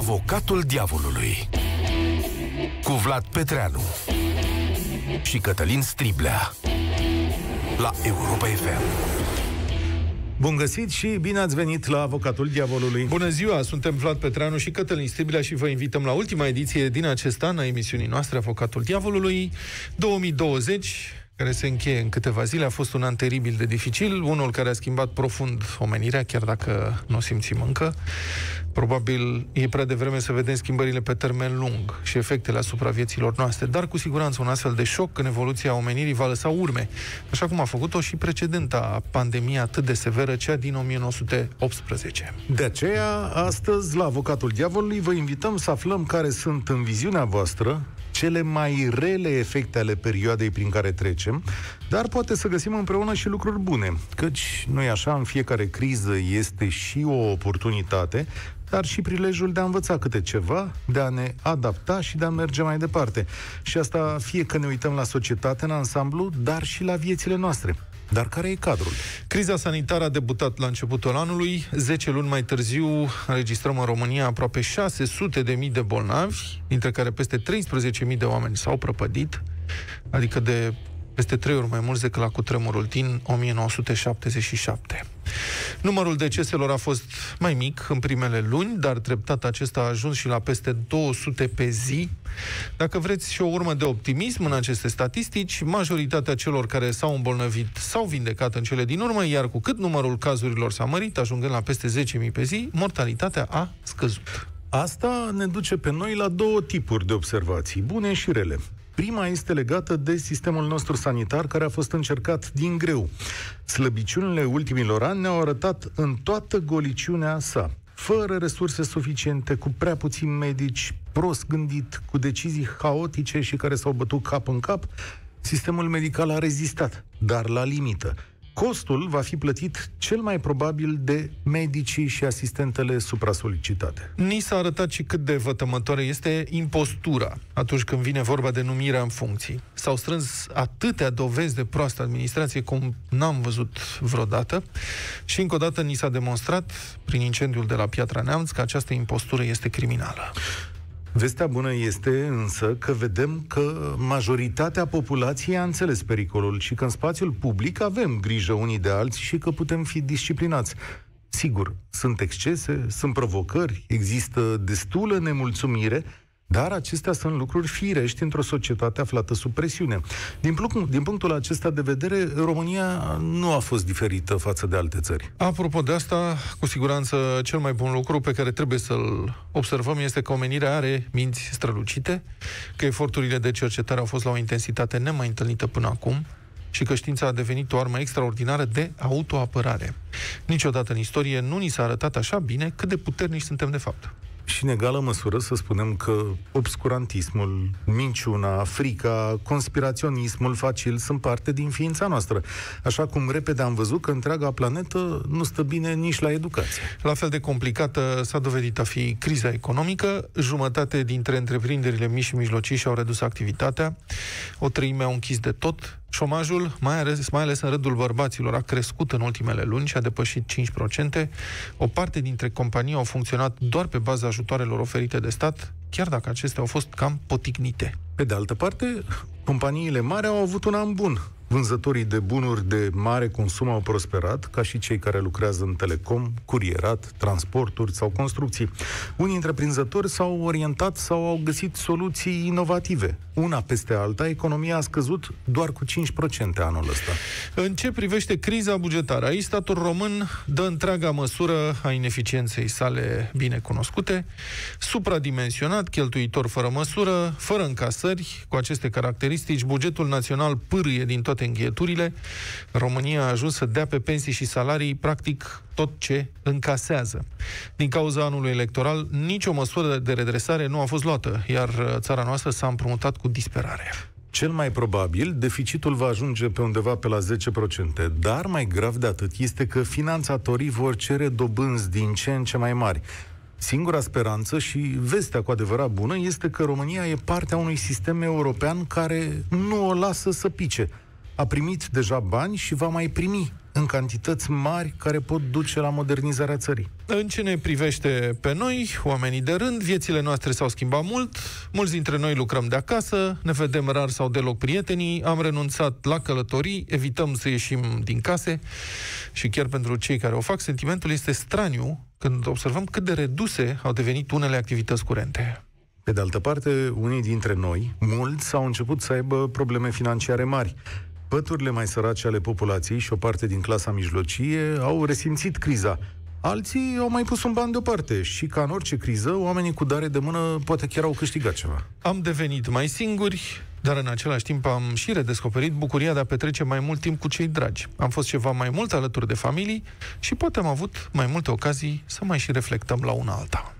Avocatul diavolului cu Vlad Petreanu și Cătălin Striblea la Europa FM. Bun găsit și bine ați venit la Avocatul Diavolului. Bună ziua, suntem Vlad Petreanu și Cătălin Striblea și vă invităm la ultima ediție din acest an a emisiunii noastre Avocatul Diavolului 2020 care se încheie în câteva zile. A fost un an teribil de dificil, unul care a schimbat profund omenirea, chiar dacă nu o simțim încă. Probabil e prea devreme să vedem schimbările pe termen lung și efectele asupra vieților noastre, dar cu siguranță un astfel de șoc în evoluția omenirii va lăsa urme, așa cum a făcut-o și precedenta pandemie atât de severă, cea din 1918. De aceea, astăzi, la Avocatul Diavolului, vă invităm să aflăm care sunt în viziunea voastră cele mai rele efecte ale perioadei prin care trecem, dar poate să găsim împreună și lucruri bune, căci, nu așa, în fiecare criză este și o oportunitate, dar și prilejul de a învăța câte ceva, de a ne adapta și de a merge mai departe. Și asta fie că ne uităm la societate în ansamblu, dar și la viețile noastre. Dar care e cadrul? Criza sanitară a debutat la începutul anului. 10 luni mai târziu înregistrăm în România aproape 600 de mii de bolnavi, dintre care peste 13 mii de oameni s-au prăpădit, adică de peste trei ori mai mulți decât la cutremurul din 1977. Numărul deceselor a fost mai mic în primele luni, dar treptat acesta a ajuns și la peste 200 pe zi. Dacă vreți și o urmă de optimism în aceste statistici, majoritatea celor care s-au îmbolnăvit s-au vindecat în cele din urmă, iar cu cât numărul cazurilor s-a mărit, ajungând la peste 10.000 pe zi, mortalitatea a scăzut. Asta ne duce pe noi la două tipuri de observații, bune și rele. Prima este legată de sistemul nostru sanitar care a fost încercat din greu. Slăbiciunile ultimilor ani ne-au arătat în toată goliciunea sa fără resurse suficiente, cu prea puțini medici, prost gândit, cu decizii haotice și care s-au bătut cap în cap, sistemul medical a rezistat, dar la limită. Costul va fi plătit cel mai probabil de medicii și asistentele supra-solicitate. Ni s-a arătat și cât de vătămătoare este impostura atunci când vine vorba de numirea în funcții. S-au strâns atâtea dovezi de proastă administrație cum n-am văzut vreodată și încă o dată ni s-a demonstrat prin incendiul de la Piatra Neamț că această impostură este criminală. Vestea bună este însă că vedem că majoritatea populației a înțeles pericolul și că în spațiul public avem grijă unii de alții și că putem fi disciplinați. Sigur, sunt excese, sunt provocări, există destulă nemulțumire, dar acestea sunt lucruri firești într-o societate aflată sub presiune. Din, punct, din punctul acesta de vedere, România nu a fost diferită față de alte țări. Apropo de asta, cu siguranță cel mai bun lucru pe care trebuie să-l observăm este că omenirea are minți strălucite, că eforturile de cercetare au fost la o intensitate nemai întâlnită până acum, și că știința a devenit o armă extraordinară de autoapărare. Niciodată în istorie nu ni s-a arătat așa bine cât de puternici suntem de fapt și în egală măsură să spunem că obscurantismul, minciuna, frica, conspiraționismul facil sunt parte din ființa noastră. Așa cum repede am văzut că întreaga planetă nu stă bine nici la educație. La fel de complicată s-a dovedit a fi criza economică. Jumătate dintre întreprinderile mici și mijlocii și-au redus activitatea. O treime au închis de tot Șomajul, mai ales, mai ales în rândul bărbaților, a crescut în ultimele luni și a depășit 5%. O parte dintre companii au funcționat doar pe baza ajutoarelor oferite de stat, chiar dacă acestea au fost cam poticnite. Pe de altă parte, companiile mari au avut un an bun. Vânzătorii de bunuri de mare consum au prosperat, ca și cei care lucrează în telecom, curierat, transporturi sau construcții. Unii întreprinzători s-au orientat sau au găsit soluții inovative. Una peste alta, economia a scăzut doar cu 5% anul ăsta. În ce privește criza bugetară, aici statul român dă întreaga măsură a ineficienței sale bine cunoscute, supradimensionat, cheltuitor fără măsură, fără încasări, cu aceste caracteristici, bugetul național pârâie din toate încheieturile. România a ajuns să dea pe pensii și salarii practic tot ce încasează. Din cauza anului electoral, nicio măsură de redresare nu a fost luată, iar țara noastră s-a împrumutat cu disperare. Cel mai probabil, deficitul va ajunge pe undeva pe la 10%, dar mai grav de atât este că finanțatorii vor cere dobânzi din ce în ce mai mari. Singura speranță și vestea cu adevărat bună este că România e partea unui sistem european care nu o lasă să pice. A primit deja bani și va mai primi în cantități mari care pot duce la modernizarea țării. În ce ne privește pe noi, oamenii de rând, viețile noastre s-au schimbat mult, mulți dintre noi lucrăm de acasă, ne vedem rar sau deloc prietenii, am renunțat la călătorii, evităm să ieșim din case și chiar pentru cei care o fac, sentimentul este straniu când observăm cât de reduse au devenit unele activități curente. Pe de altă parte, unii dintre noi, mulți, au început să aibă probleme financiare mari. Păturile mai sărace ale populației și o parte din clasa mijlocie au resimțit criza. Alții au mai pus un ban deoparte și, ca în orice criză, oamenii cu dare de mână poate chiar au câștigat ceva. Am devenit mai singuri, dar în același timp am și redescoperit bucuria de a petrece mai mult timp cu cei dragi. Am fost ceva mai mult alături de familii și poate am avut mai multe ocazii să mai și reflectăm la una alta.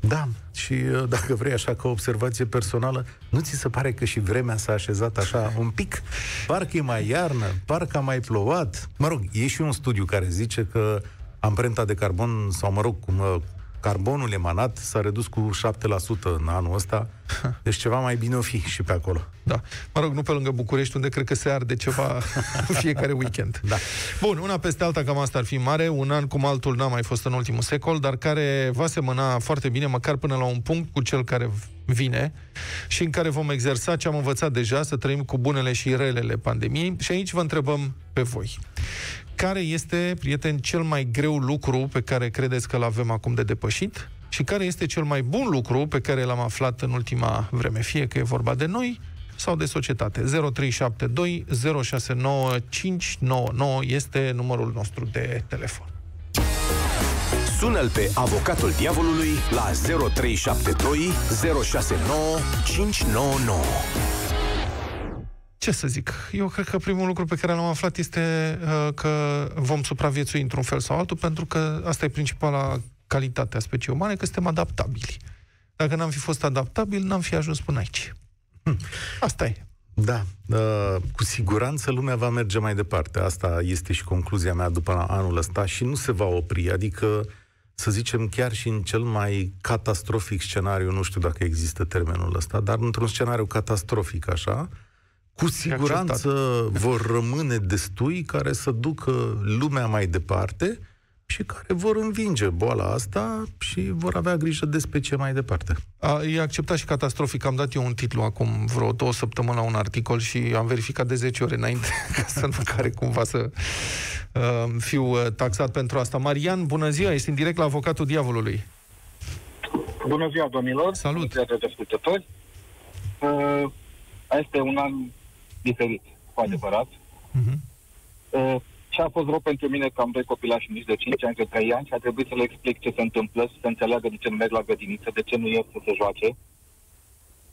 Da, și uh, dacă vrei așa ca observație personală, nu ți se pare că și vremea s-a așezat așa un pic? Parcă e mai iarnă, parcă a mai plouat. Mă rog, e și un studiu care zice că amprenta de carbon, sau mă rog, cum uh, carbonul emanat s-a redus cu 7% în anul ăsta, deci ceva mai bine o fi și pe acolo. Da. Mă rog, nu pe lângă București, unde cred că se arde ceva fiecare weekend. Da. Bun, una peste alta, cam asta ar fi mare. Un an cum altul n-a mai fost în ultimul secol, dar care va semăna foarte bine, măcar până la un punct, cu cel care vine și în care vom exersa ce am învățat deja, să trăim cu bunele și relele pandemiei. Și aici vă întrebăm pe voi. Care este, prieten, cel mai greu lucru pe care credeți că l-avem acum de depășit? Și care este cel mai bun lucru pe care l-am aflat în ultima vreme? Fie că e vorba de noi sau de societate. 0372 069 599 este numărul nostru de telefon. Sună-l pe avocatul diavolului la 0372 069 599. Ce să zic? Eu cred că primul lucru pe care l-am aflat este uh, că vom supraviețui într-un fel sau altul, pentru că asta e principala calitate a speciei umane, că suntem adaptabili. Dacă n-am fi fost adaptabil, n-am fi ajuns până aici. Hm. Asta e. Da, uh, cu siguranță lumea va merge mai departe. Asta este și concluzia mea după anul ăsta și nu se va opri. Adică, să zicem, chiar și în cel mai catastrofic scenariu, nu știu dacă există termenul ăsta, dar într-un scenariu catastrofic așa, cu siguranță vor rămâne destui care să ducă lumea mai departe și care vor învinge boala asta și vor avea grijă de specie mai departe. A, e acceptat și catastrofic. Am dat eu un titlu acum vreo două săptămâni la un articol și am verificat de 10 ore înainte ca să nu care cumva să uh, fiu uh, taxat pentru asta. Marian, bună ziua, ești în direct la Avocatul Diavolului. Bună ziua, domnilor! Salut! Bună ziua, ascultători! Uh, este un an diferit, cu adevărat. Uh-huh. Uh, ce a fost rău pentru mine că am doi copilași mici de 5 ani, de 3 ani și a trebuit să le explic ce se întâmplă, să înțeleagă de ce nu merg la grădiniță, de ce nu ies să se joace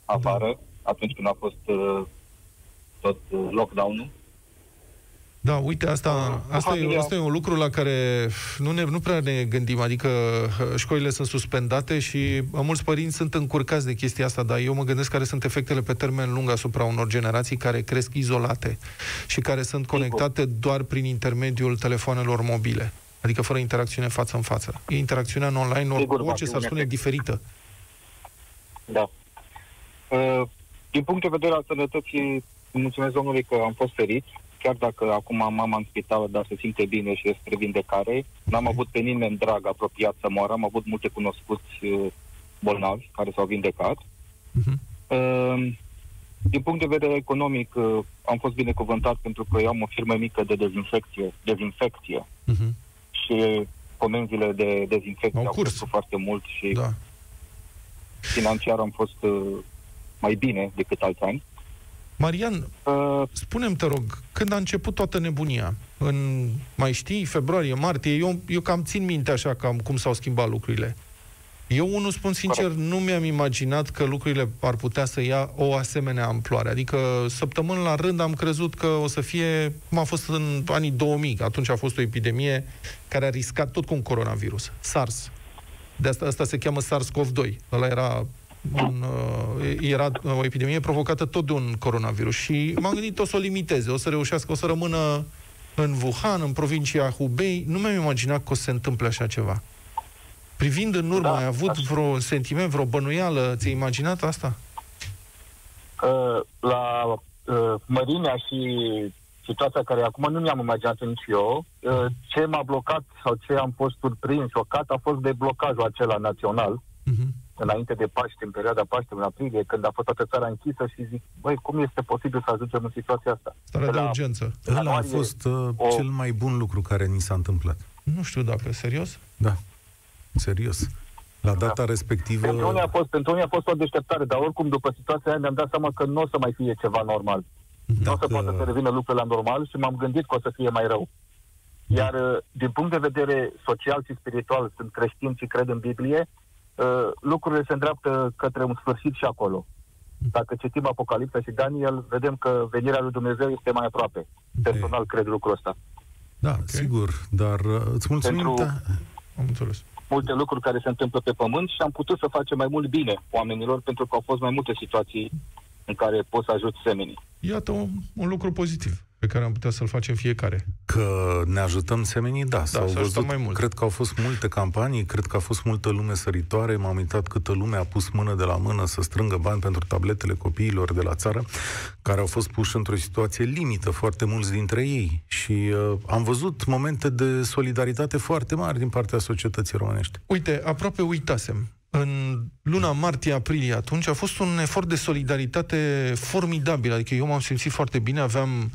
afară, da. atunci când a fost uh, tot uh, lockdown-ul. Da, uite, asta, asta, e, asta e un lucru la care nu, ne, nu prea ne gândim, adică uh, școlile sunt suspendate și uh, mulți părinți sunt încurcați de chestia asta, dar eu mă gândesc care sunt efectele pe termen lung asupra unor generații care cresc izolate și care sunt conectate doar prin intermediul telefoanelor mobile, adică fără interacțiune față în față. E interacțiunea în online, Sigur, orice s-ar spune, diferită. Da. Uh, din punct de vedere al sănătății, mulțumesc domnului că am fost ferit, chiar dacă acum mama în spital, dar se simte bine și este vindecare, n-am avut pe nimeni drag apropiat să moară, am avut multe cunoscuți uh, bolnavi care s-au vindecat. Uh-huh. Uh, din punct de vedere economic, uh, am fost binecuvântat pentru că eu am o firmă mică de dezinfecție, dezinfecție uh-huh. și comenzile de dezinfecție au, au crescut foarte mult și da. financiar am fost uh, mai bine decât alți ani. Marian, uh, spunem te rog, când a început toată nebunia? În, mai știi, februarie, martie? Eu, eu cam țin minte așa cam cum s-au schimbat lucrurile. Eu, unul spun sincer, nu mi-am imaginat că lucrurile ar putea să ia o asemenea amploare. Adică, săptămâni la rând am crezut că o să fie, cum a fost în anii 2000, atunci a fost o epidemie care a riscat tot cu un coronavirus, SARS. De asta, asta se cheamă SARS-CoV-2. Ăla era un, uh, era o epidemie provocată tot de un coronavirus și m-am gândit o să o limiteze, o să reușească, o să rămână în Wuhan, în provincia Hubei. Nu mi-am imaginat că o să se întâmple așa ceva. Privind în urmă, da, ai avut așa. vreo sentiment, vreo bănuială? Ți-ai imaginat asta? Uh, la uh, mărimea și situația care acum nu mi-am imaginat nici eu, uh, ce m-a blocat sau ce am fost surprins, șocat, a fost de blocajul acela național, Uh-huh. Înainte de Paște, în perioada Paște, în aprilie, când a fost toată țara închisă și zic, băi, cum este posibil să ajungem în situația asta? Starea de la- urgență. Ăla a ianuarie, fost uh, o- cel mai bun lucru care ni s-a întâmplat. Nu știu dacă, serios? Da, serios. La data respectivă... Pentru unii, a fost, pentru unii a fost o deșteptare, dar oricum după situația aia mi-am dat seama că nu o să mai fie ceva normal. Nu o să Dacă- poată să revină lucrurile la normal și m-am gândit că o să fie mai rău. Iar uh, din punct de vedere social și spiritual, sunt creștin și cred în Biblie, uh, lucrurile se îndreaptă către un sfârșit și acolo. Dacă citim Apocalipsa și Daniel, vedem că venirea lui Dumnezeu este mai aproape. Personal cred lucrul ăsta. Da, Ok. sigur, dar uh, îți mulțumim... Pentru- Da, Am înțeles. Multe lucruri care se întâmplă pe pământ și am putut să facem mai mult bine oamenilor pentru că au fost mai multe situații în care poți să ajuți semenii. Iată un, un lucru pozitiv pe care am putea să-l facem fiecare. Că ne ajutăm semenii, da, s-au să ajutăm văzut, mai mult. cred că au fost multe campanii, cred că a fost multă lume săritoare, m-am uitat câtă lume a pus mână de la mână să strângă bani pentru tabletele copiilor de la țară, care au fost puși într-o situație limită, foarte mulți dintre ei. Și uh, am văzut momente de solidaritate foarte mari din partea societății românești. Uite, aproape uitasem. În luna martie-aprilie atunci a fost un efort de solidaritate formidabil. Adică eu m-am simțit foarte bine, aveam...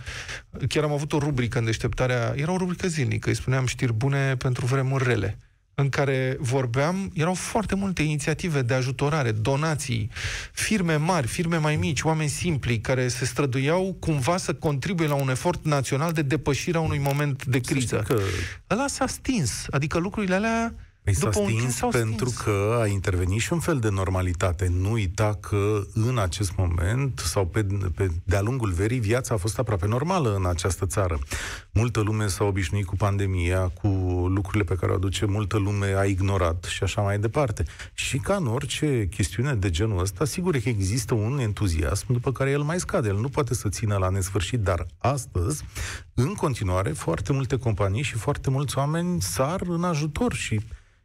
Chiar am avut o rubrică în deșteptarea... Era o rubrică zilnică, îi spuneam știri bune pentru vremuri rele în care vorbeam, erau foarte multe inițiative de ajutorare, donații, firme mari, firme mai mici, oameni simpli care se străduiau cumva să contribuie la un efort național de depășire a unui moment de Să criză. știi că Ăla s-a stins. Adică lucrurile alea Păi s-a după un timp stins s-au pentru stins. că a intervenit și un fel de normalitate. Nu uita că în acest moment sau pe, pe, de-a lungul verii viața a fost aproape normală în această țară. Multă lume s-a obișnuit cu pandemia, cu lucrurile pe care o aduce, multă lume a ignorat și așa mai departe. Și ca în orice chestiune de genul ăsta, sigur că există un entuziasm după care el mai scade. El nu poate să țină la nesfârșit, dar astăzi, în continuare, foarte multe companii și foarte mulți oameni sar în ajutor și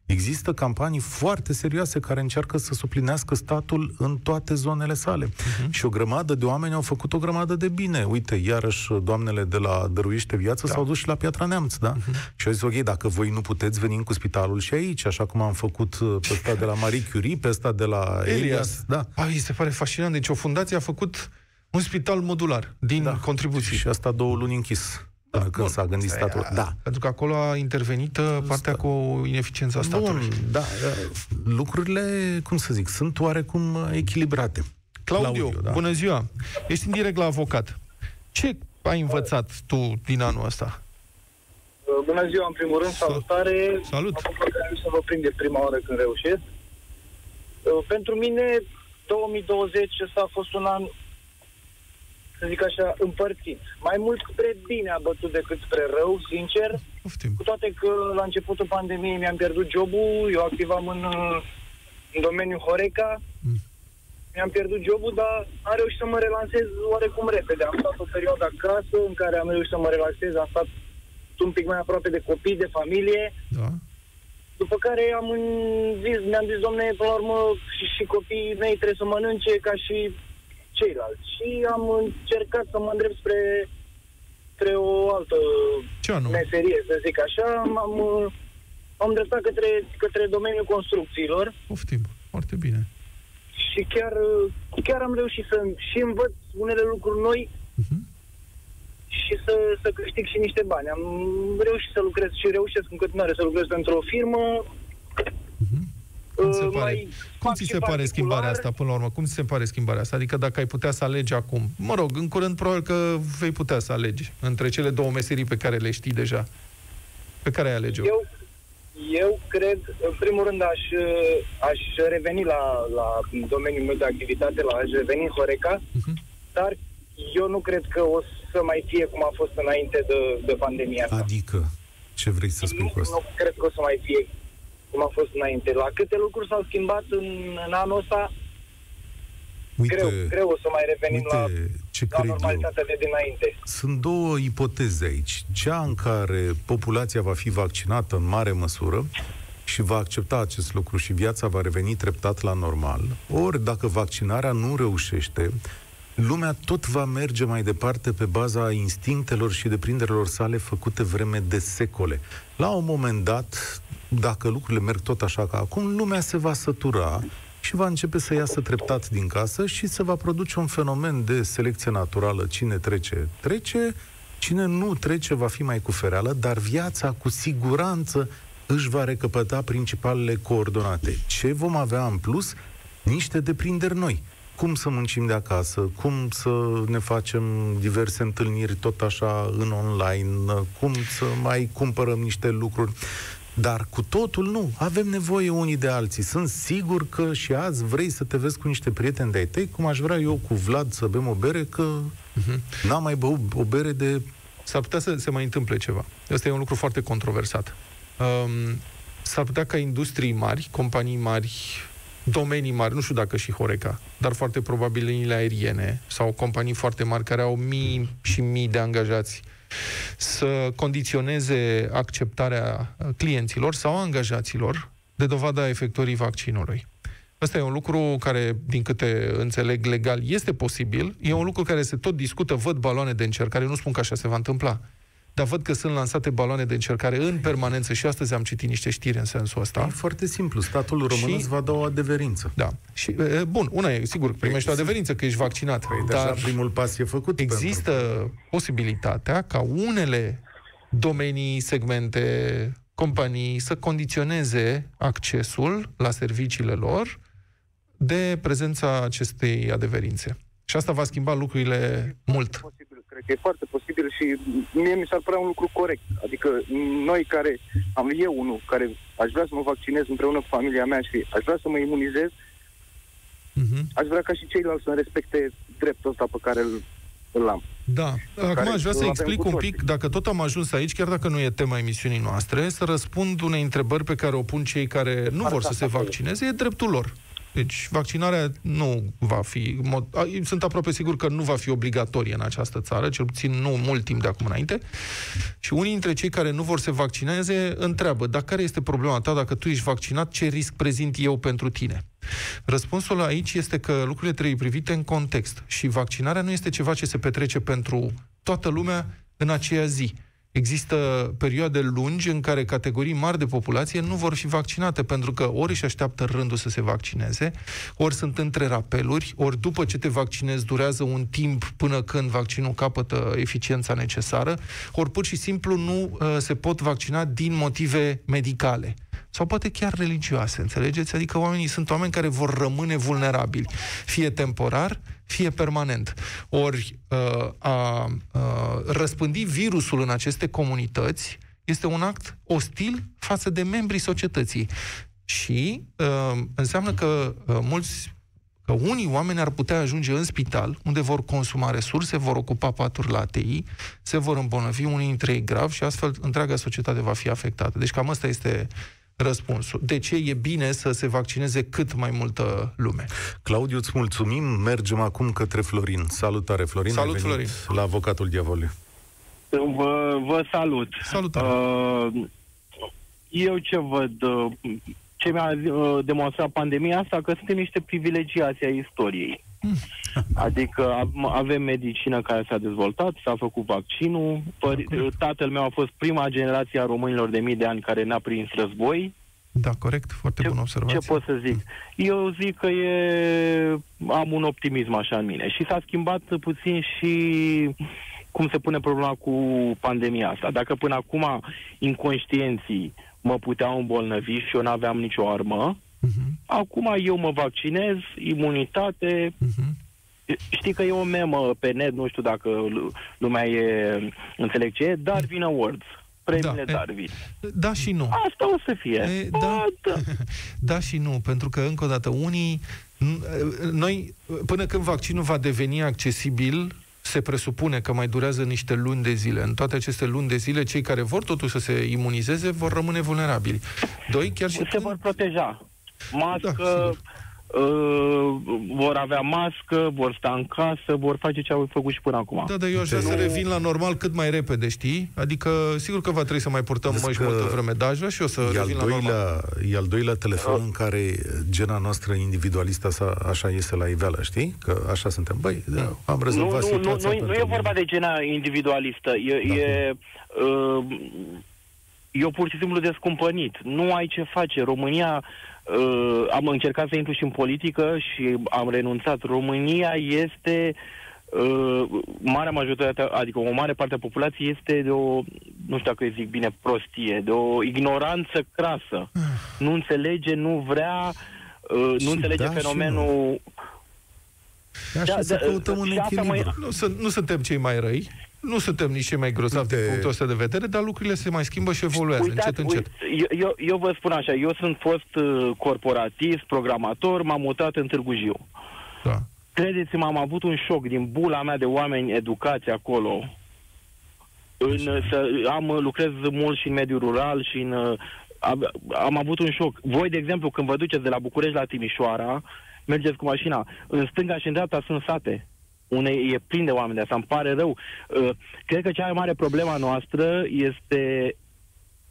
Există campanii foarte serioase care încearcă să suplinească statul în toate zonele sale. Uh-huh. Și o grămadă de oameni au făcut o grămadă de bine. Uite, iarăși, doamnele de la Dăruiește Viață da. s-au dus și la Piatra Neamț, da? Uh-huh. Și au zis, ok, dacă voi nu puteți, venim cu spitalul și aici, așa cum am făcut uh, pe ăsta de la Marie Curie, pe ăsta de la Elias. Elias da. Ai, se pare fascinant. Deci o fundație a făcut un spital modular din da. contribuții. Și asta două luni închis. Până când s-a gândit statul. Da. Pentru că acolo a intervenit uh, partea cu ineficiența statului. Bun, da, lucrurile, cum să zic, sunt oarecum echilibrate. Claudiu, Claudiu, da. bună ziua! Ești în direct la avocat. Ce ai învățat tu din anul ăsta? Uh, Bună ziua, în primul rând, salutare. Salut. Mă bucur că am să vă prind de prima oară când reușesc. Uh, Pentru mine, 2020 ăsta a fost un an, să zic așa, împărțit. Mai mult spre bine a bătut decât spre rău, sincer. Poftim. Cu toate că la începutul pandemiei mi-am pierdut jobul, eu activam în, uh, în domeniul Horeca, Mm. mi-am pierdut jobul, dar am reușit să mă relansez oarecum repede. Am stat o perioadă acasă în care am reușit să mă relaxez, am stat un pic mai aproape de copii, de familie, Da? după care am zis, mi-am zis, domne, până la urmă și, și copiii mei trebuie să mănânce ca și ceilalți. Și am încercat să mă îndrept spre, spre o altă Ce anume? meserie, să zic așa. M-am, uh, am îndreptat către, către domeniul construcțiilor Poftim. Foarte bine. și chiar, uh, chiar am reușit să și învăț unele lucruri noi Mhm. și să, să câștig și niște bani. Am reușit să lucrez și reușesc în continuare să lucrez pentru o firmă. Cum se Uh, pare? mai Cum fac ți și se pare particular. schimbarea asta, până la urmă? Cum ți se pare schimbarea asta? Adică dacă ai putea să alegi acum, mă rog, în curând probabil că vei putea să alegi între cele două meserii pe care le știi deja. Pe care ai alege Eu, eu cred, în primul rând, aș, uh, aș reveni la, la domeniul meu de activitate, la aș reveni în Horeca, Mhm. dar eu nu cred că o să mai fie cum a fost înainte de, de pandemia asta. Adică, ce vrei să spui cu asta? Nu cred că o să mai fie cum a fost înainte. La câte lucruri s-au schimbat în, în anul ăsta, Uite, greu, greu o să mai revenim la, uite ce la cred eu. normalitatea de dinainte. Sunt două ipoteze aici. Cea în care populația va fi vaccinată în mare măsură și va accepta acest lucru și viața va reveni treptat la normal. Ori dacă vaccinarea nu reușește, lumea tot va merge mai departe pe baza instinctelor și deprinderilor sale făcute vreme de secole. La un moment dat, dacă lucrurile merg tot așa ca acum, lumea se va sătura și va începe să iasă treptat din casă și se va produce un fenomen de selecție naturală. Cine trece, trece, cine nu trece va fi mai cu fereală, dar viața cu siguranță își va recăpăta principalele coordonate. Ce vom avea în plus? Niște deprinderi noi cum să muncim de acasă, cum să ne facem diverse întâlniri tot așa în online, cum să mai cumpărăm niște lucruri. Dar cu totul nu. Avem nevoie unii de alții. Sunt sigur că și azi vrei să te vezi cu niște prieteni de-ai tăi, cum aș vrea eu cu Vlad să bem o bere, că uh-huh. n-am mai băut o bere de... S-ar putea să se mai întâmple ceva. Asta e un lucru foarte controversat. Um, s-ar putea ca industrii mari, companii mari, domenii mari, nu știu dacă și Horeca, dar foarte probabil liniile aeriene sau companii foarte mari care au mii și mii de angajați să condiționeze acceptarea clienților sau angajaților de dovada efectuării vaccinului. Ăsta e un lucru care, din câte înțeleg legal, este posibil. E un lucru care se tot discută, văd baloane de încercare, nu spun că așa se va întâmpla dar văd că sunt lansate baloane de încercare în permanență și astăzi am citit niște știri în sensul ăsta. E foarte simplu. Statul român și... îți va da o adeverință. Da. Și, bun, una e, sigur, primești o adeverință că ești vaccinat. Păi dar deja primul pas e făcut. Există pentru... posibilitatea ca unele domenii, segmente, companii să condiționeze accesul la serviciile lor de prezența acestei adeverințe. Și asta va schimba lucrurile mult. Cred că e foarte posibil și mie mi s-ar părea un lucru corect. Adică noi care, am eu unul, care aș vrea să mă vaccinez împreună cu familia mea și aș vrea să mă imunizez, uh-huh. aș vrea ca și ceilalți să respecte dreptul ăsta pe care îl, îl am. Da. Acum aș vrea să explic un pic, dacă tot am ajuns aici, chiar dacă nu e tema emisiunii noastre, să răspund unei întrebări pe care o pun cei care nu vor să se vaccineze, e dreptul lor. Deci vaccinarea nu va fi, sunt aproape sigur că nu va fi obligatorie în această țară, cel puțin nu mult timp de acum înainte. Și unii dintre cei care nu vor să vaccineze întreabă, dar care este problema ta dacă tu ești vaccinat, ce risc prezint eu pentru tine? Răspunsul aici este că lucrurile trebuie privite în context și vaccinarea nu este ceva ce se petrece pentru toată lumea în aceea zi. Există perioade lungi în care categorii mari de populație nu vor fi vaccinate, pentru că ori își așteaptă rândul să se vaccineze, ori sunt între rapeluri, ori după ce te vaccinezi durează un timp până când vaccinul capătă eficiența necesară, ori pur și simplu nu uh, se pot vaccina din motive medicale sau poate chiar religioase, înțelegeți? Adică oamenii sunt oameni care vor rămâne vulnerabili, fie temporar, fie permanent. Ori uh, a, a răspândi virusul în aceste comunități este un act ostil față de membrii societății. Și uh, înseamnă că uh, mulți că unii oameni ar putea ajunge în spital, unde vor consuma resurse, vor ocupa paturi la ATI, se vor îmbolnăvi unii dintre ei grav și astfel întreaga societate va fi afectată. Deci cam asta este răspunsul. De ce e bine să se vaccineze cât mai multă lume? Claudiu, îți mulțumim. Mergem acum către Florin. Salutare, Florin. Salut, Florin. La avocatul diavolului. Vă, vă salut. Salutare. Uh, eu ce văd, uh, ce mi-a uh, demonstrat pandemia asta, că suntem niște privilegiați ai istoriei. Adică avem medicină care s-a dezvoltat, s-a făcut vaccinul. Păr- tatăl meu a fost prima generație a românilor de mii de ani care n-a prins război. Da, corect, foarte ce, bună observație. Ce pot să zic? Eu zic că e... am un optimism așa în mine. Și s-a schimbat puțin și cum se pune problema cu pandemia asta. Dacă până acum inconștienții mă puteau îmbolnăvi și eu n-aveam nicio armă, Uh-huh. Acum eu mă vaccinez, imunitate. Uh-huh. Știi că e o memă pe net, nu știu dacă lumea e înțeleg ce e, Darwin Awards. Premiile da, Darwin. Da și nu. Asta o să fie. E, da, da. da și nu, pentru că, încă o dată, unii... Noi, până când vaccinul va deveni accesibil, se presupune că mai durează niște luni de zile. În toate aceste luni de zile, cei care vor totuși să se imunizeze vor rămâne vulnerabili. Doi, chiar și... Se vor proteja mască, da, uh, vor avea mască, vor sta în casă, vor face ce au făcut și până acum. Da, dar eu aș vrea să revin la normal cât mai repede, știi? Adică, sigur că va trebui să mai purtăm Vezi măști că multă vreme, dar aș vrea și eu să E al, revin la normal. doilea, e al doilea telefon în care gena noastră individualistă așa, așa iese la iveală, știi? Că așa suntem. Băi, da, am Nu, rezolvat nu, nu, situația. nu, nu pentru e vorba mine. de gena individualistă. E, Da. e, uh, eu pur și simplu descumpănit. Nu ai ce face. România, uh, am încercat să intru și în politică și am renunțat. România este uh, marea majoritate, adică o mare parte a populației este de o, nu știu dacă îi zic bine, prostie, de o ignoranță crasă. Nu înțelege, nu vrea, uh, Și nu înțelege da și fenomenul Așa Da, să da, căutăm un și asta mai- echilibru. Nu, sunt, nu suntem cei mai răi, nu suntem nici cei mai grozavi Uite- din punctul ăsta de vedere, dar lucrurile se mai schimbă și evoluează, încet, încet. uite, eu, eu, eu vă spun așa, eu sunt fost uh, corporatist, programator, m-am mutat în Târgu Jiu. Da. Credeți-mă, am avut un șoc din bula mea de oameni educați acolo. În, să, am, lucrez mult și în mediul rural și în... uh, Am, am avut un șoc. Voi, de exemplu, când vă duceți de la București la Timișoara, mergeți cu mașina, în stânga și în dreapta sunt sate. Unei e plin de oameni de asta, îmi pare rău. Uh, Cred că cea mai mare problema noastră este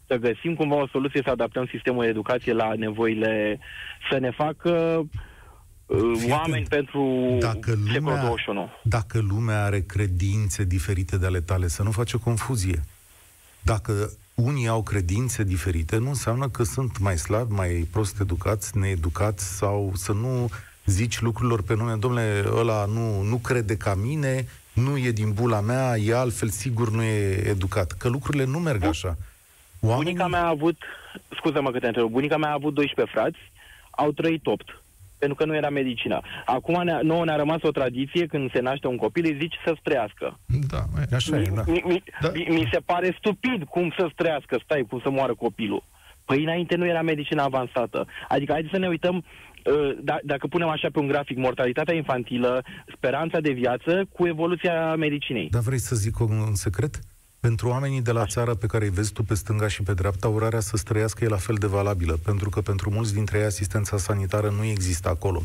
să găsim cumva o soluție să adaptăm sistemul de educație la nevoile, să ne facă uh, Fii oameni atent. pentru Dacă secolul lumea, 21. dacă lumea are credințe diferite de ale tale, să nu face confuzie. Dacă unii au credințe diferite, nu înseamnă că sunt mai slabi, mai prost educați, needucați sau să nu zici lucrurilor pe nume, domnule, ăla nu, nu crede ca mine, nu e din bula mea, e altfel, sigur nu e educat. Că lucrurile nu merg așa. Oamenii... Bunica mea a avut, scuză-mă că te întreb, bunica mea a avut 12 frați, au trăit 8, pentru că nu era medicină. Acum ne, nouă ne-a rămas o tradiție, când se naște un copil, îi zici să trăiască. Da, mai- Așa e, da. Mi, mi, Da. mi, mi se pare stupid cum să trăiască, stai, cum să moară copilul. Păi înainte nu era medicină avansată. Adică haideți să ne uităm, uh, da, dacă punem așa pe un grafic, mortalitatea infantilă, speranța de viață cu evoluția medicinei. Dar vrei să zic un secret? Pentru oamenii de la țară pe care îi vezi tu pe stânga și pe dreapta, urarea să străiască e la fel de valabilă, pentru că pentru mulți dintre ei asistența sanitară nu există acolo.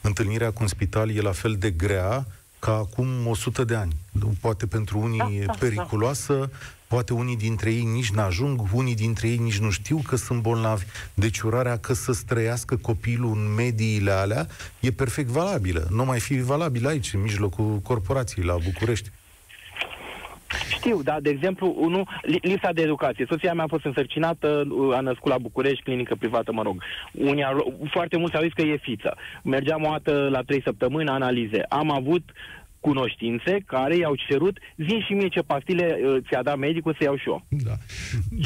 Întâlnirea cu un spital e la fel de grea ca acum 100 de ani. Poate pentru unii Da, e da, periculoasă, poate unii dintre ei nici n-ajung, unii dintre ei nici nu știu că sunt bolnavi. Deci urarea că să străiască copilul în mediile alea e perfect valabilă. Nu mai fi valabilă aici, în mijlocul corporației, la București. Știu, da, de exemplu, nu, li- lipsa de educație. Soția mea a fost însărcinată, uh, a născut la București, clinică privată, mă rog. Unii, au- foarte mulți au zis că e fiță. Mergeam o dată la trei săptămâni, analize. Am avut cunoștințe care i-au cerut, zi și mie ce pastile uh, ți-a dat medicul să iau și eu. da.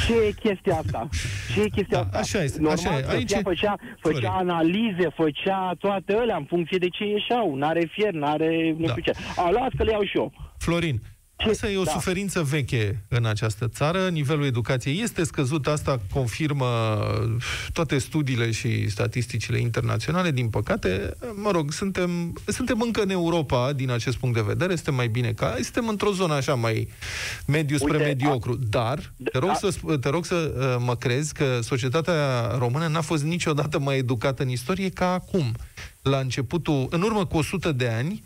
Ce e chestia asta? Ce e chestia Da, asta? așa este, Normal, așa e. soția Aici e- făcea, făcea Florin. analize, făcea toate alea în funcție de ce ieșeau. N-are fier, n-are nu Da. știu ce. A luat că le iau și eu. Florin, Ce- asta e o da. suferință veche în această țară. Nivelul educației este scăzut, asta confirmă toate studiile și statisticile internaționale. Din păcate, mă rog, suntem, suntem încă în Europa din acest punct de vedere, suntem mai bine ca... Suntem într-o zonă așa mai mediu spre Uite, mediocru. Dar, te rog, a- să, sp- te rog să uh, mă crezi că societatea română n-a fost niciodată mai educată în istorie ca acum. La începutul, în urmă cu 100 de ani,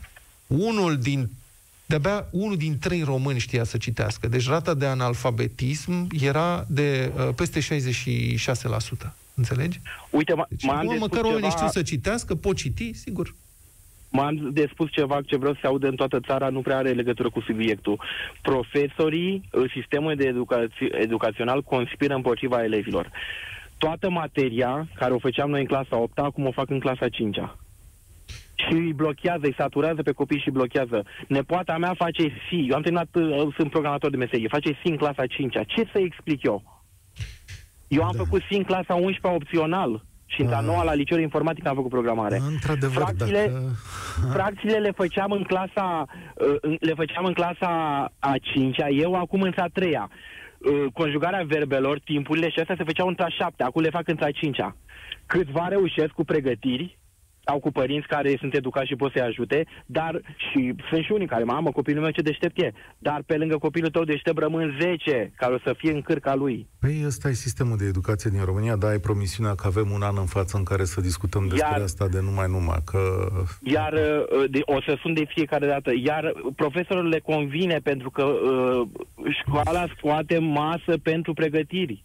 unul din de-abia unul din trei români știa să citească. Deci rata de analfabetism era de uh, peste 66%. Înțelegi? Uite, m- Deci, m-am bă, de măcar spus oamenii ceva, știu să citească, pot citi, sigur. m-am de spus ceva ce vreau să se audă în toată țara, nu prea are legătură cu subiectul. Profesorii, uh, sistemul de educație, educațional conspiră împotriva elevilor. Toată materia care o făceam noi în clasa 8 acum o fac în clasa 5 -a. Și îi blochează, îi saturează pe copii și îi blochează. Nepoata mea face C, eu am terminat, uh, sunt programator de meserie, face C în clasa 5 -a. Ce să explic eu? Eu am Da. făcut C în clasa 11 opțional și în a Ah. noua la liceul de informatică am făcut programare. Într-adevăr, Fracțiile, dacă... fracțiile le făceam în clasa uh, în- le făceam în clasa a 5-a, eu acum în a 3-a. Uh, Conjugarea verbelor, timpurile și astea se făceau într a 7 acum le fac într a 5-a. Câțiva reușesc cu pregătiri, au cu părinți care sunt educați și pot să-i ajute, dar și sunt și unii care, mamă, copilul meu ce deștept e, dar pe lângă copilul tău deștept rămân 10 care o să fie în cârca lui. Păi ăsta e sistemul de educație din România, dar ai promisiunea că avem un an în față în care să discutăm despre Iar- asta de numai numai, că... Iar uh, de, o să sun de fiecare dată. Iar profesorilor le convine pentru că uh, școala scoate masă pentru pregătiri.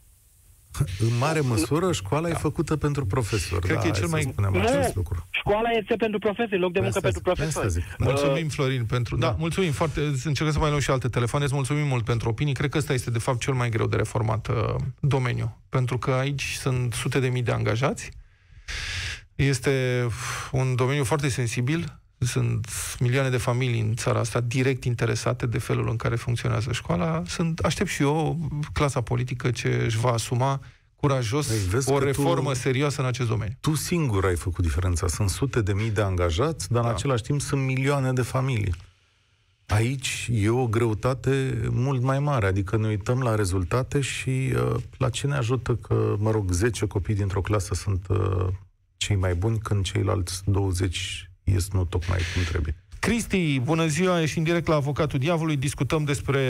În mare măsură, școala e făcută pentru profesori. Cred da, că e hai cel să mai- spunem Nu. acest lucru. Școala este pentru profesori, loc de muncă Asta pentru zic, asta profesori. zic. Da. Mulțumim, Florin, pentru... Da, mulțumim foarte... Încercăm să mai luăm și alte telefoane. Îți mulțumim mult pentru opinii. Cred că ăsta este, de fapt, cel mai greu de reformat uh, domeniu. Pentru că aici sunt sute de mii de angajați. Este uf, un domeniu foarte sensibil. Sunt milioane de familii în țara asta direct interesate de felul în care funcționează școala. Sunt, aștept și eu clasa politică ce își va asuma curajos Păi, vezi o că tu- reformă serioasă în acest domeniu. Tu singur ai făcut diferența. Sunt sute de mii de angajați, dar în Da. același timp sunt milioane de familii. Aici e o greutate mult mai mare, adică ne uităm la rezultate și uh, la ce ne ajută că, mă rog, 10 copii dintr-o clasă sunt uh, cei mai buni, când ceilalți 20 ies nu tocmai cum trebuie. Cristi, bună ziua, ești în direct la Avocatul Diavolului, discutăm despre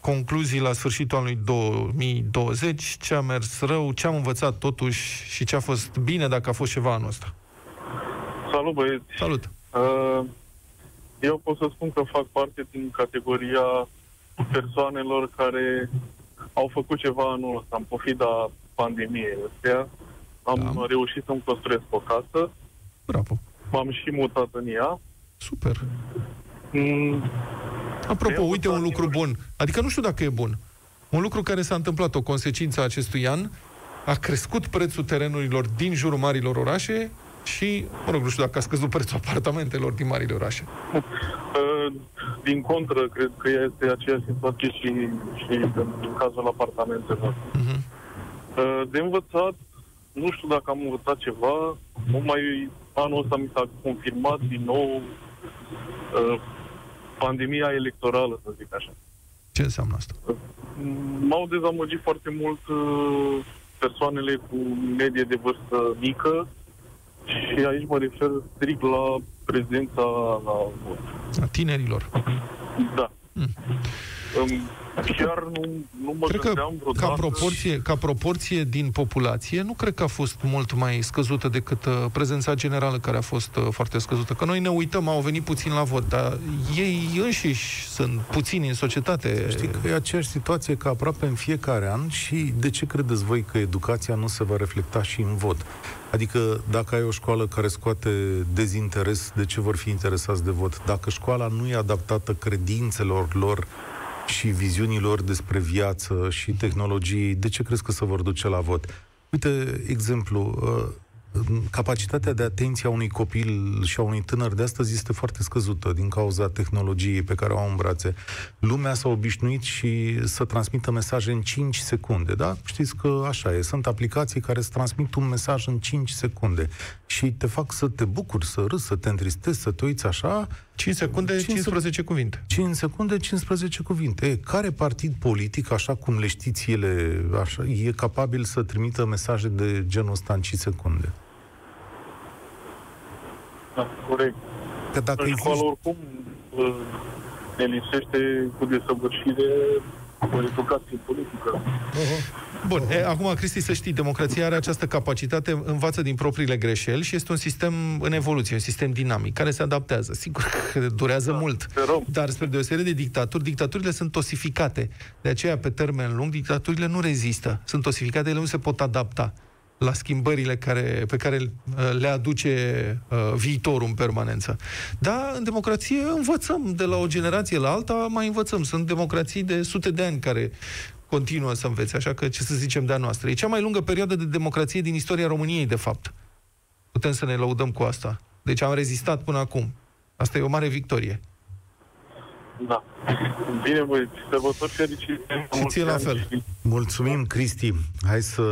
concluzii la sfârșitul anului 2020, ce a mers rău, ce am învățat totuși și ce a fost bine dacă a fost ceva anul ăsta. Salut băieți! Salut! Uh, Eu pot să spun că fac parte din categoria persoanelor care au făcut ceva anul ăsta, în pofida pandemiei astea. Am Da. reușit să-mi construiesc o casă, Bravo! M-am și mutat în ea. Super! Mm, Apropo, Eu uite un tot lucru bun. Adică nu știu dacă e bun. Un lucru care s-a întâmplat, o consecință a acestui an, a crescut prețul terenurilor din jurul marilor orașe și, mă rog, nu știu dacă a scăzut prețul apartamentelor din marile orașe. uh, Din contră, cred că este aceeași situație și, și în cazul apartamentelor. Mhm. Uh, De învățat, nu știu dacă am învățat ceva, nu mai anul ăsta mi s-a confirmat din nou uh, pandemia electorală, să zic așa. Ce înseamnă asta? M-au dezamăgit foarte mult uh, persoanele cu medie de vârstă mică și aici mă refer strict la prezența la vot. A tinerilor. Da. Mm. Um, chiar nu, nu mă Cred că gândeam vreodată... ca proporție, ca proporție din populație, nu cred că a fost mult mai scăzută decât uh, prezența generală care a fost uh, foarte scăzută. Că noi ne uităm, au venit puțin la vot, dar ei înșiși sunt puțini în societate. Știi că e aceeași situație ca aproape în fiecare an și de ce credeți voi că educația nu se va reflecta și în vot? Adică dacă ai o școală care scoate dezinteres, de ce vor fi interesați de vot? Dacă școala nu e adaptată credințelor lor și viziunilor despre viață și tehnologiei, de ce crezi că se vor duce la vot? Uite, exemplu, uh, capacitatea de atenție a unui copil și a unui tânăr de astăzi este foarte scăzută din cauza tehnologiei pe care o au în brațe. Lumea s-a obișnuit și să transmită mesaje în 5 secunde, da? Știți că așa e. Sunt aplicații care îți transmit un mesaj în 5 secunde și te fac să te bucuri, să râzi, să te întristezi, să te uiți așa. 5 secunde, 5 15 cuvinte. 5 secunde, 15 cuvinte. E, care partid politic, așa cum le știți ele, așa, e capabil să trimită mesaje de genul ăsta în 5 secunde? Da, corect. Că dacă În școală, există... oricum, uh, ne lipsește cu desăvârșire o educație politică. Bun, e, acum, Cristi, să știi, democrația are această capacitate, învață din propriile greșeli și este un sistem în evoluție, un sistem dinamic, care se adaptează. Sigur că durează Da, mult, sperăm. dar spre deosebire de dictaturi, dictaturile sunt osificate. De aceea, pe termen lung, dictaturile nu rezistă. Sunt osificate, ele nu se pot adapta la schimbările care, pe care uh, le aduce uh, viitorul în permanență. Da, în democrație învățăm de la o generație la alta, mai învățăm. Sunt democrații de sute de ani care continuă să învețe, așa că ce să zicem de-a noastră. E cea mai lungă perioadă de democrație din istoria României, de fapt. Putem să ne lăudăm cu asta. Deci am rezistat până acum. Asta e o mare victorie. Da. Bine, băieți, sărbători fericite. Și ție la fel. Și Mulțumim, Cristi. Hai să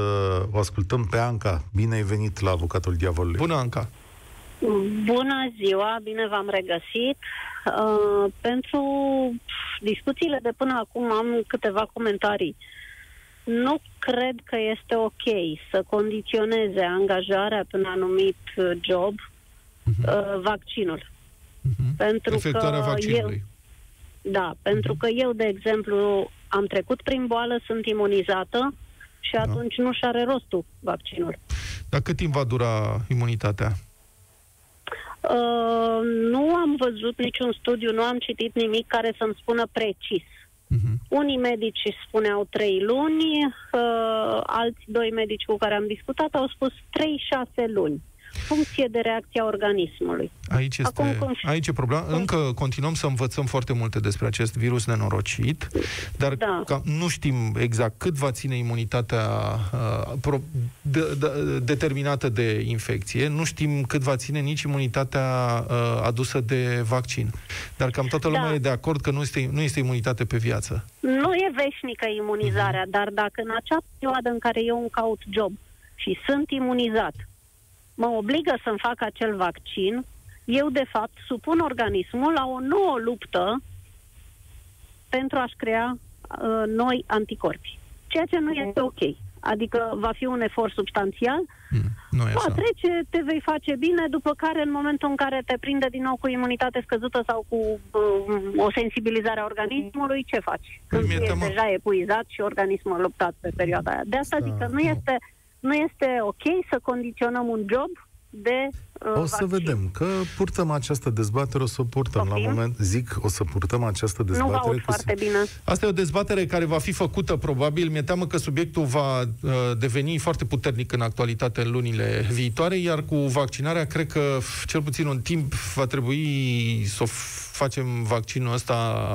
o ascultăm pe Anca. Bine ai venit la Avocatul Diavolului. Bună, Anca! Bună ziua, bine v-am regăsit. Uh, pentru discuțiile de până acum am câteva comentarii. Nu cred că este ok să condiționeze angajarea pe un anumit uh, job uh, vaccinul. Mhm. Pentru Efectuarea că vaccinului. Eu, da, pentru că eu, de exemplu, am trecut prin boală, sunt imunizată și Da. atunci nu și are rostul vaccinul. Dar cât timp va dura imunitatea? Uh, nu am văzut niciun studiu, nu am citit nimic care să-mi spună precis. Mhm. Unii medici spuneau trei luni, uh, alți doi medici cu care am discutat au spus 3-6 luni, funcție de reacția organismului. Aici este, Acum, cum- aici e problema. Încă continuăm să învățăm foarte multe despre acest virus nenorocit, dar Da. ca, nu știm exact cât va ține imunitatea uh, pro, de, de, determinată de infecție, nu știm cât va ține nici imunitatea uh, adusă de vaccin. Dar cam toată lumea Da. e de acord că nu este, nu este imunitate pe viață. Nu e veșnică imunizarea, dar dacă în acea perioadă în care eu îmi caut job și sunt imunizat, mă obligă să-mi fac acel vaccin, eu de fapt supun organismul la o nouă luptă pentru a-și crea uh, noi anticorpi. Ceea ce nu este ok. Adică va fi un efort substanțial, Hmm, nu e va așa. trece, te vei face bine, după care în momentul în care te prinde din nou cu imunitate scăzută sau cu uh, o sensibilizare a organismului, ce faci? Când mi-e tu ești teamă- deja epuizat și organismul a luptat pe perioada aia. De asta Da, zic că nu nu. este, nu este ok să condiționăm un job de uh, O să vaccin. vedem că purtăm această dezbatere, o să o purtăm Poftim? la moment, zic, o să purtăm această Nu vă dezbatere aud cu foarte bine. Asta e o dezbatere care va fi făcută, probabil. Mi-e teamă că subiectul va uh, deveni foarte puternic în actualitate în lunile viitoare, iar cu vaccinarea, cred că f- cel puțin un timp va trebui să o f- facem vaccinul ăsta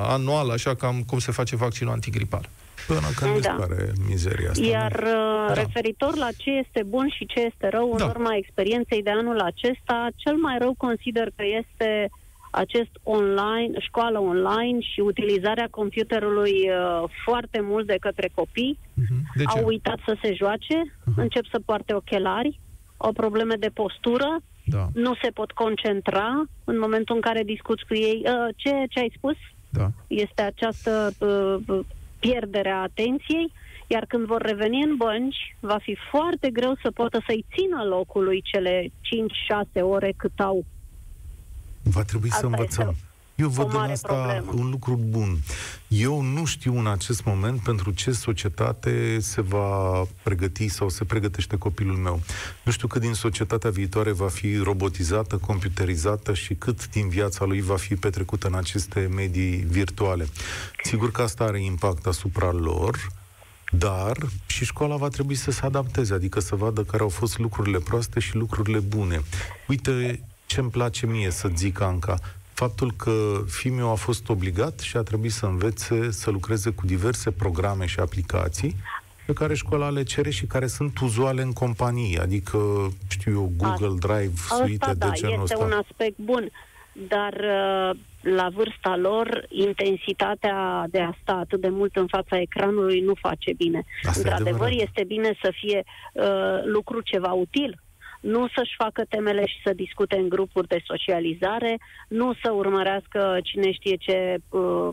anual, așa cam cum se face vaccinul antigripal. Până când Da. dispare mizeria asta. Iar uh, Da. referitor la ce este bun și ce este rău, în Da. urma experienței de anul acesta, cel mai rău consider că este acest online, școală online și utilizarea computerului uh, foarte mult de către copii. Mhm. De ce? Au uitat să se joace, încep să poarte ochelari, au probleme de postură, Da, nu se pot concentra în momentul în care discuți cu ei. Uh, ce, ce ai spus? da. este această uh, pierdere a atenției, iar când vor reveni în bănci, va fi foarte greu să poată să-i țină locului cele 5-6 ore cât au. Va trebui să Asta învățăm. este Eu văd în mare asta problemă. un lucru bun. Eu nu știu în acest moment pentru ce societate se va pregăti sau se pregătește copilul meu. Nu știu cât din societatea viitoare va fi robotizată, computerizată și cât din viața lui va fi petrecută în aceste medii virtuale. Sigur că asta are impact asupra lor, dar și școala va trebui să se adapteze, adică să vadă care au fost lucrurile proaste și lucrurile bune. Uite ce îmi place mie să zic, Anca, faptul că fiul meu a fost obligat și a trebuit să învețe să lucreze cu diverse programe și aplicații pe care școala le cere și care sunt uzuale în companie, adică, știu eu, Google Drive, suite Asta, de da, genul este ăsta. un aspect bun, dar uh, la vârsta lor, intensitatea de a sta atât de mult în fața ecranului nu face bine. Asta e Într-adevăr, adevărat. este bine să fie uh, lucru ceva util, nu să-și facă temele și să discute în grupuri de socializare, nu să urmărească cine știe ce uh,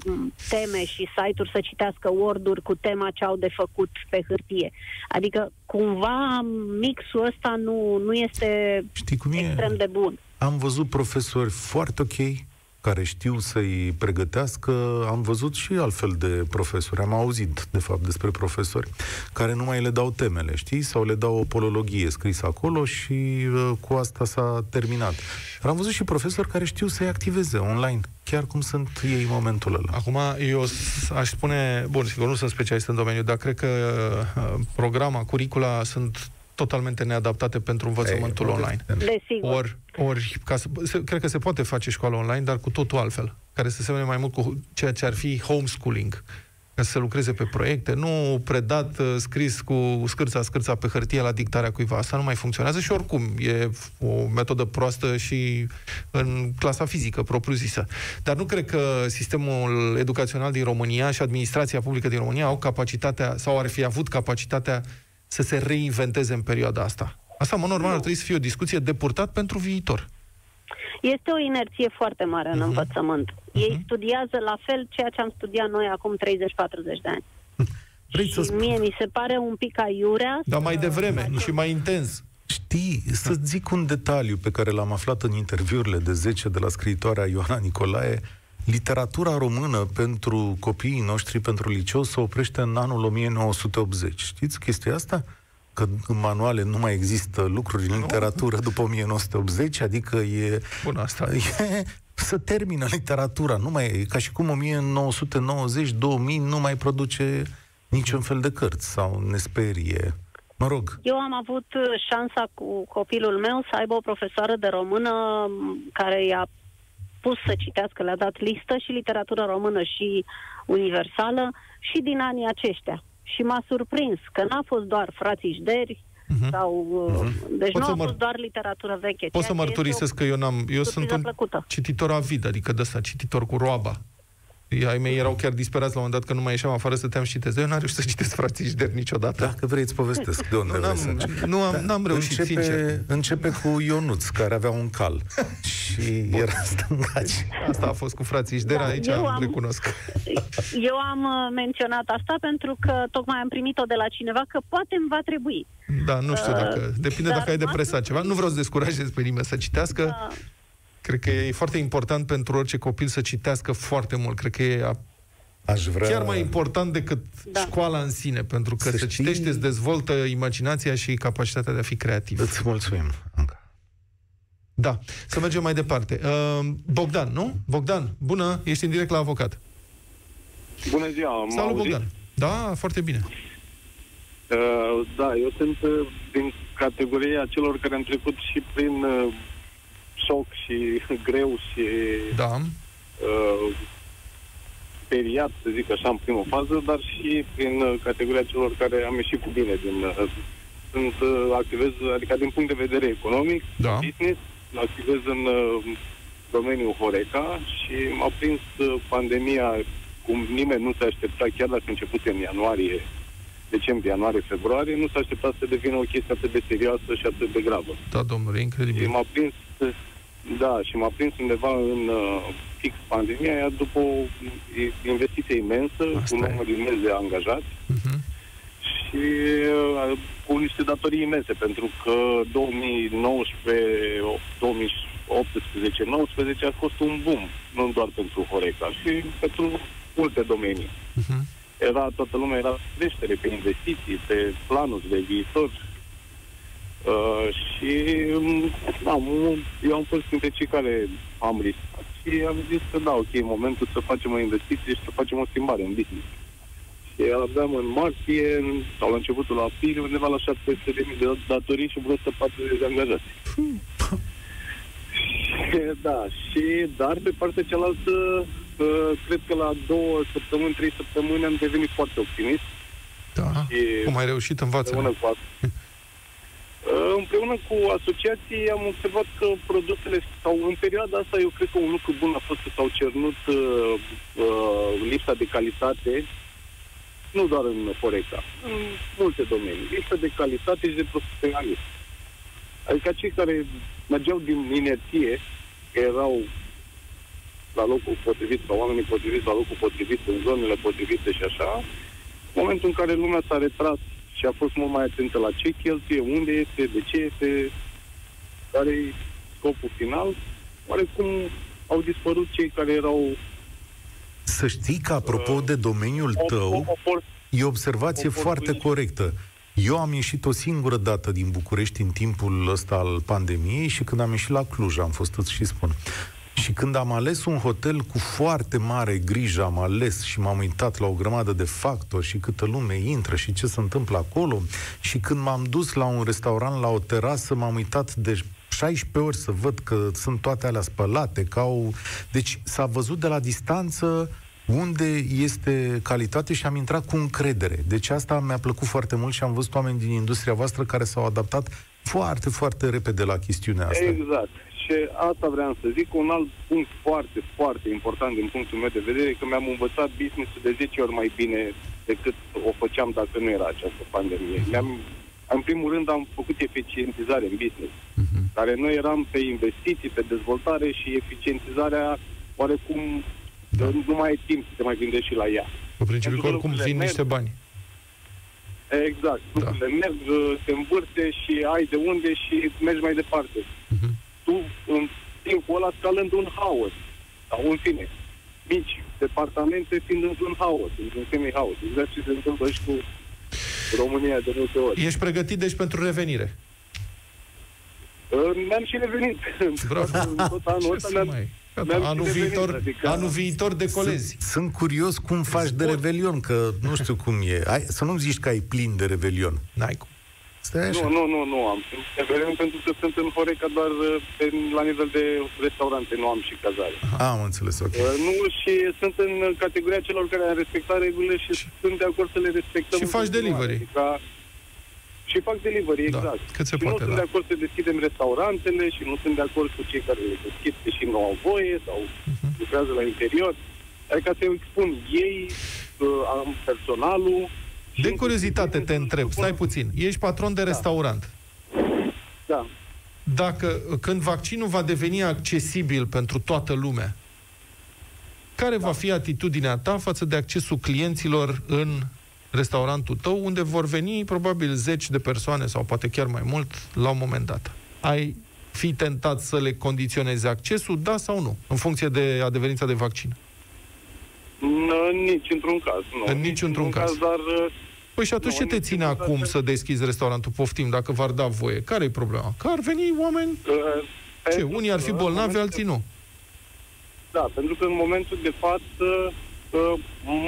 teme și site-uri, să citească Word-uri cu tema ce au de făcut pe hârtie. Adică, cumva, mixul ăsta nu, nu este Știi cum e? extrem de bun. Am văzut profesori foarte ok, care știu să-i pregătească. Am văzut și altfel de profesori. Am auzit, de fapt, despre profesori care nu mai le dau temele, știi? Sau le dau o polologie scrisă acolo și uh, cu asta s-a terminat. Dar am văzut și profesori care știu să-i activeze online, chiar cum sunt ei în momentul ăla. Acum, eu s- aș spune, bun, sigur, nu sunt specialist în domeniu, dar cred că uh, programa, curicula sunt totalmente neadaptate pentru învățământul Ei, online. Desigur. Ori, ori ca să, se, cred că se poate face școală online, dar cu totul altfel, care să semene mai mult cu ceea ce ar fi homeschooling, ca să se lucreze pe proiecte, nu predat, uh, scris cu scârța, scârța pe hârtie la dictarea cuiva. Asta nu mai funcționează și oricum e o metodă proastă și în clasa fizică, propriu-zisă. Dar nu cred că sistemul educațional din România și administrația publică din România au capacitatea, sau ar fi avut capacitatea să se reinventeze în perioada asta. Asta, mă, normal, ar trebui să fie o discuție de purtat pentru viitor. Este o inerție foarte mare în Mhm. învățământ. Ei studiază la fel ceea ce am studiat noi acum 30-40 de ani. Vrei să și spun? mie mi se pare un pic aiurea Dar să- mai devreme și mai intens. Știi știi, să zic un detaliu pe care l-am aflat în interviurile de 10 de la scriitoarea Ioana Nicolae, literatura română pentru copiii noștri, pentru liceu, se oprește în anul 1980. Știți chestia asta? Că în manuale nu mai există lucruri în literatură după 1980, adică e... Bun, asta e să termină literatura. Nu mai e ca și cum 1990-2000 nu mai produce niciun fel de cărți sau ne sperie. Mă rog. Eu am avut șansa cu copilul meu să aibă o profesoară de română care i-a pus să citească, le-a dat listă și literatură română și universală și din anii aceștia. Și m-a surprins că n-a fost doar frații Jderi, uh-huh. sau... Uh-huh. Deci Pot nu a măr- fost doar literatură veche. Pot să mărturisesc că eu n-am... Eu sunt un plăcută. cititor avid, adică de ăsta, cititor cu roaba ai mei erau chiar disperați la un moment dat că nu mai ieșeam afară să te-am citesc. Eu n-am reușit să citesc frații Jder niciodată. Dacă vrei, îți povestesc de unde n-am, nu am, n-am reușit, începe, sincer. Începe cu Ionuț, care avea un cal și Bun. era stângaci. Asta a fost cu frații Jder, da, aici am, am recunosc. Eu am uh, menționat asta pentru că tocmai am primit-o de la cineva că poate îmi va trebui. Da, nu știu dacă... Uh, depinde dacă ai depresat ceva. Nu vreau să descurajez pe nimeni să citească. Da. Cred că e foarte important pentru orice copil să citească foarte mult. Cred că e Aș vrea... chiar mai important decât da. școala în sine, pentru că să, să știi... citești îți dezvoltă imaginația și capacitatea de a fi creativ. Îți mulțumim, Anca. Da, să mergem mai departe. Uh, Bogdan, nu? Bogdan, bună, ești în direct la avocat. Bună ziua, Salut, Bogdan. Da, foarte bine. Uh, da, eu sunt uh, din categoria celor care am trecut și prin uh, șoc și greu și da. uh, speriat, să zic așa, în primă fază, dar și prin uh, categoria celor care am ieșit cu bine din... Uh, sunt uh, activez, adică din punct de vedere economic, da. business, activez în uh, domeniul Horeca și m-a prins uh, pandemia cum nimeni nu se aștepta, chiar dacă început în ianuarie, decembrie, ianuarie, februarie, nu s-a așteptat să devină o chestie atât de serioasă și atât de gravă. Da, domnule, incredibil. Și m-a prins da, și m-a prins undeva în uh, fix pandemia aia după o investiție imensă, Asta cu un număr imens de angajați uh-huh. și uh, cu niște datorii imense, pentru că 2019, 2018, 19 a fost un boom, nu doar pentru Horeca, și pentru multe domenii. Uh-huh. Era, toată lumea era creștere pe investiții, pe planuri de viitor, Uh, și da, eu am fost printre cei care am riscat și am zis că da, ok, e momentul să facem o investiție și să facem o schimbare în business. Și aveam în martie, sau la începutul aprilie, undeva la 700.000 de datorii și vreo 140 de angajați. și, da, și, dar pe partea cealaltă, uh, cred că la două săptămâni, trei săptămâni am devenit foarte optimist. Da, și cum ai reușit, învață cu Uh, împreună cu asociații am observat că produsele, sau în perioada asta, eu cred că un lucru bun a fost că s-au cernut uh, uh, lipsa de calitate, nu doar în Foreca, în multe domenii, lipsa de calitate și de profesionalism. Adică cei care mergeau din inerție, că erau la locul potrivit, sau oamenii potriviți la locul potrivit, în zonele potrivite și așa, în momentul în care lumea s-a retras și a fost mult mai atentă la ce cheltuie, unde este, de ce este, care e scopul final. Oarecum au dispărut cei care erau... Să știi că, apropo uh, de domeniul tău, o, o, o, e o observație o, foarte corectă. Eu am ieșit o singură dată din București în timpul ăsta al pandemiei și când am ieșit la Cluj, am fost îți și spun. Și când am ales un hotel cu foarte mare grijă, am ales și m-am uitat la o grămadă de factori și câtă lume intră și ce se întâmplă acolo. Și când m-am dus la un restaurant, la o terasă, m-am uitat de 16 ori să văd că sunt toate alea spălate, că au... Deci s-a văzut de la distanță unde este calitate și am intrat cu încredere. Deci asta mi-a plăcut foarte mult și am văzut oameni din industria voastră care s-au adaptat foarte, foarte repede la chestiunea asta. Exact. Și asta vreau să zic. Un alt punct foarte, foarte important din punctul meu de vedere, că mi-am învățat business-ul de 10 ori mai bine decât o făceam dacă nu era această pandemie. Uh-huh. Mi-am, în primul rând am făcut eficientizare în business, uh-huh. care noi eram pe investiții, pe dezvoltare și eficientizarea oarecum da. nu mai ai timp să te mai gândești și la ea. În principiu că oricum vin niște bani. Exact. Da. Lucrurile merg, uh, se învârte și ai de unde și mergi mai departe. Mhm. Tu, în timpul ăla, scalând un haos. Sau, în fine, mici departamente fiind într-un haos, într-un semi-haos. Exact ce se întâmplă și cu România de multe ori. Ești pregătit, deci, pentru revenire. Uh, Mi-am și revenit. Bravo. În tot anul Ce ăsta să mi-am, mai... mi-am Gata, și anul revenit, viitor, adică- anul viitor decolezi. Sunt, sunt curios cum faci de revelion, că nu știu cum e. Ai, să nu zici că ai plin de revelion. N-ai cum. Stai așa. Nu, nu, nu, nu am. Revenit pentru că sunt în Horeca doar uh, pe, la nivel de restaurante, nu am și cazare. Ah, am înțeles, ok. Uh, Nu, și sunt în categoria celor care au respectat regulile și sunt de acord să le respectăm. Și în faci continuare. delivery. Adică, și fac delivery, Da, exact. cât se și poate, nu sunt da. de acord să deschidem restaurantele și nu sunt de acord cu cei care le deschid și nu au voie sau Mhm. lucrează la interior. Adică să expun ei, uh, am personalul. și De inclusiv curiozitate ei te sunt- întreb, stai puțin, ești patron de restaurant. Da. Dacă, când vaccinul va deveni accesibil pentru toată lumea, care va fi atitudinea ta față de accesul clienților în restaurantul tău, unde vor veni probabil zeci de persoane sau poate chiar mai mult la un moment dat? Ai fi tentat să le condiționezi accesul, da sau nu, în funcție de adeverința de vaccin? În nici într-un caz, nu. În nici într-un caz. Dar uh, Păi și atunci Nu, ce în te niciun ține caz acum asta- să deschizi restaurantul? Poftim, dacă v-ar da voie. Care e problema? Că ar veni oameni... uh, Ce? pentru Unii ar fi că, în bolnavi, momentul alții nu. Da, pentru că în momentul de față uh,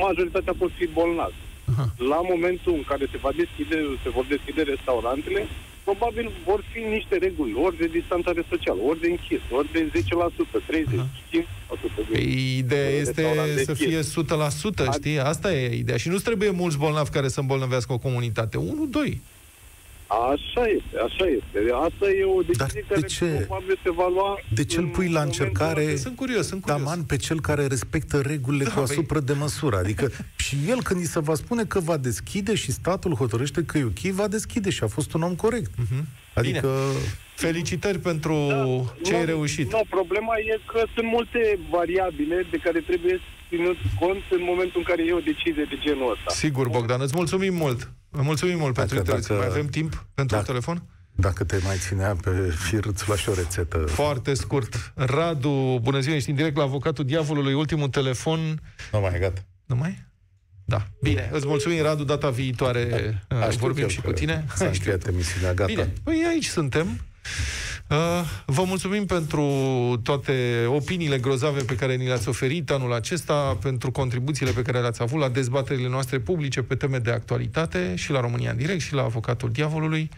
majoritatea pot fi bolnavi. Aha. La momentul în care se, va deschide, se vor deschide restaurantele, probabil vor fi niște reguli, ori de distanțare socială, ori de închis, ori de 10%, 30%, 5%. de- Păi, ideea de este restaurant să deschis. fie 100%, știi? Asta e ideea. Și nu trebuie mulți bolnavi care să îmbolnăvească o comunitate. 1, 2. Așa este, așa este. Asta e o decizie Dar de care ce? probabil se va lua... De ce îl în pui la momentul încercare ăla. Sunt curios, sunt curios. taman pe cel care respectă regulile Da, cu băi. asupra de măsură? Adică și el când îi se va spune că va deschide și statul hotărăște că e ok, va deschide și a fost un om corect. Adică... Felicitări pentru ce Nu, ai reușit. Nu, problema e că sunt multe variabile de care trebuie ținut cont în momentul în care e o decizie de genul ăsta. Sigur, Bogdan, îți mulțumim mult. Mulțumim mult Dacă- pentru intervenție. dacă- Mai avem timp pentru Dacă- un telefon? Dacă te mai ținea pe fir, îți lua și o rețetă. Foarte scurt. Radu, bună ziua, ești în direct la avocatul diavolului, ultimul telefon. Nu mai, gata. Nu mai? Da. Bine, îți mulțumim, Radu, data viitoare A, uh, știut vorbim eu și că cu tine. S-a Ai știut. încheiat emisiunea, gata. Bine, păi aici suntem. Uh, vă mulțumim pentru toate opiniile grozave pe care ni le-ați oferit anul acesta, pentru contribuțiile pe care le-ați avut la dezbaterile noastre publice pe teme de actualitate și la România în direct și la Avocatul Diavolului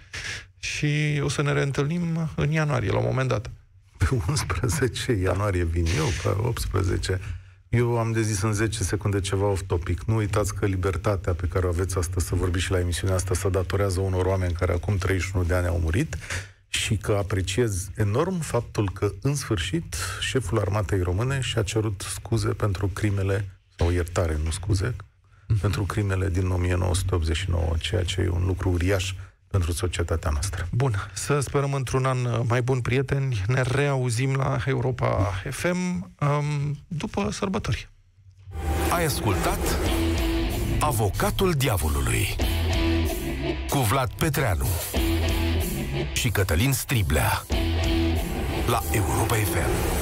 și o să ne reîntâlnim în ianuarie, la un moment dat. Pe 11 ianuarie vin eu, pe 18. Eu am de zis în 10 secunde ceva off-topic. Nu uitați că libertatea pe care o aveți astăzi să vorbiți și la emisiunea asta se datorează unor oameni care acum 31 de ani au murit și că apreciez enorm faptul că, în sfârșit, șeful armatei române și-a cerut scuze pentru crimele, sau iertare, nu scuze, pentru crimele din 1989, ceea ce e un lucru uriaș pentru societatea noastră. Bun, să sperăm într-un an mai bun, prieteni. Ne reauzim la Europa FM um, după sărbători. Ai ascultat Avocatul Diavolului cu Vlad Petreanu și Cătălin Striblea la Europa FM.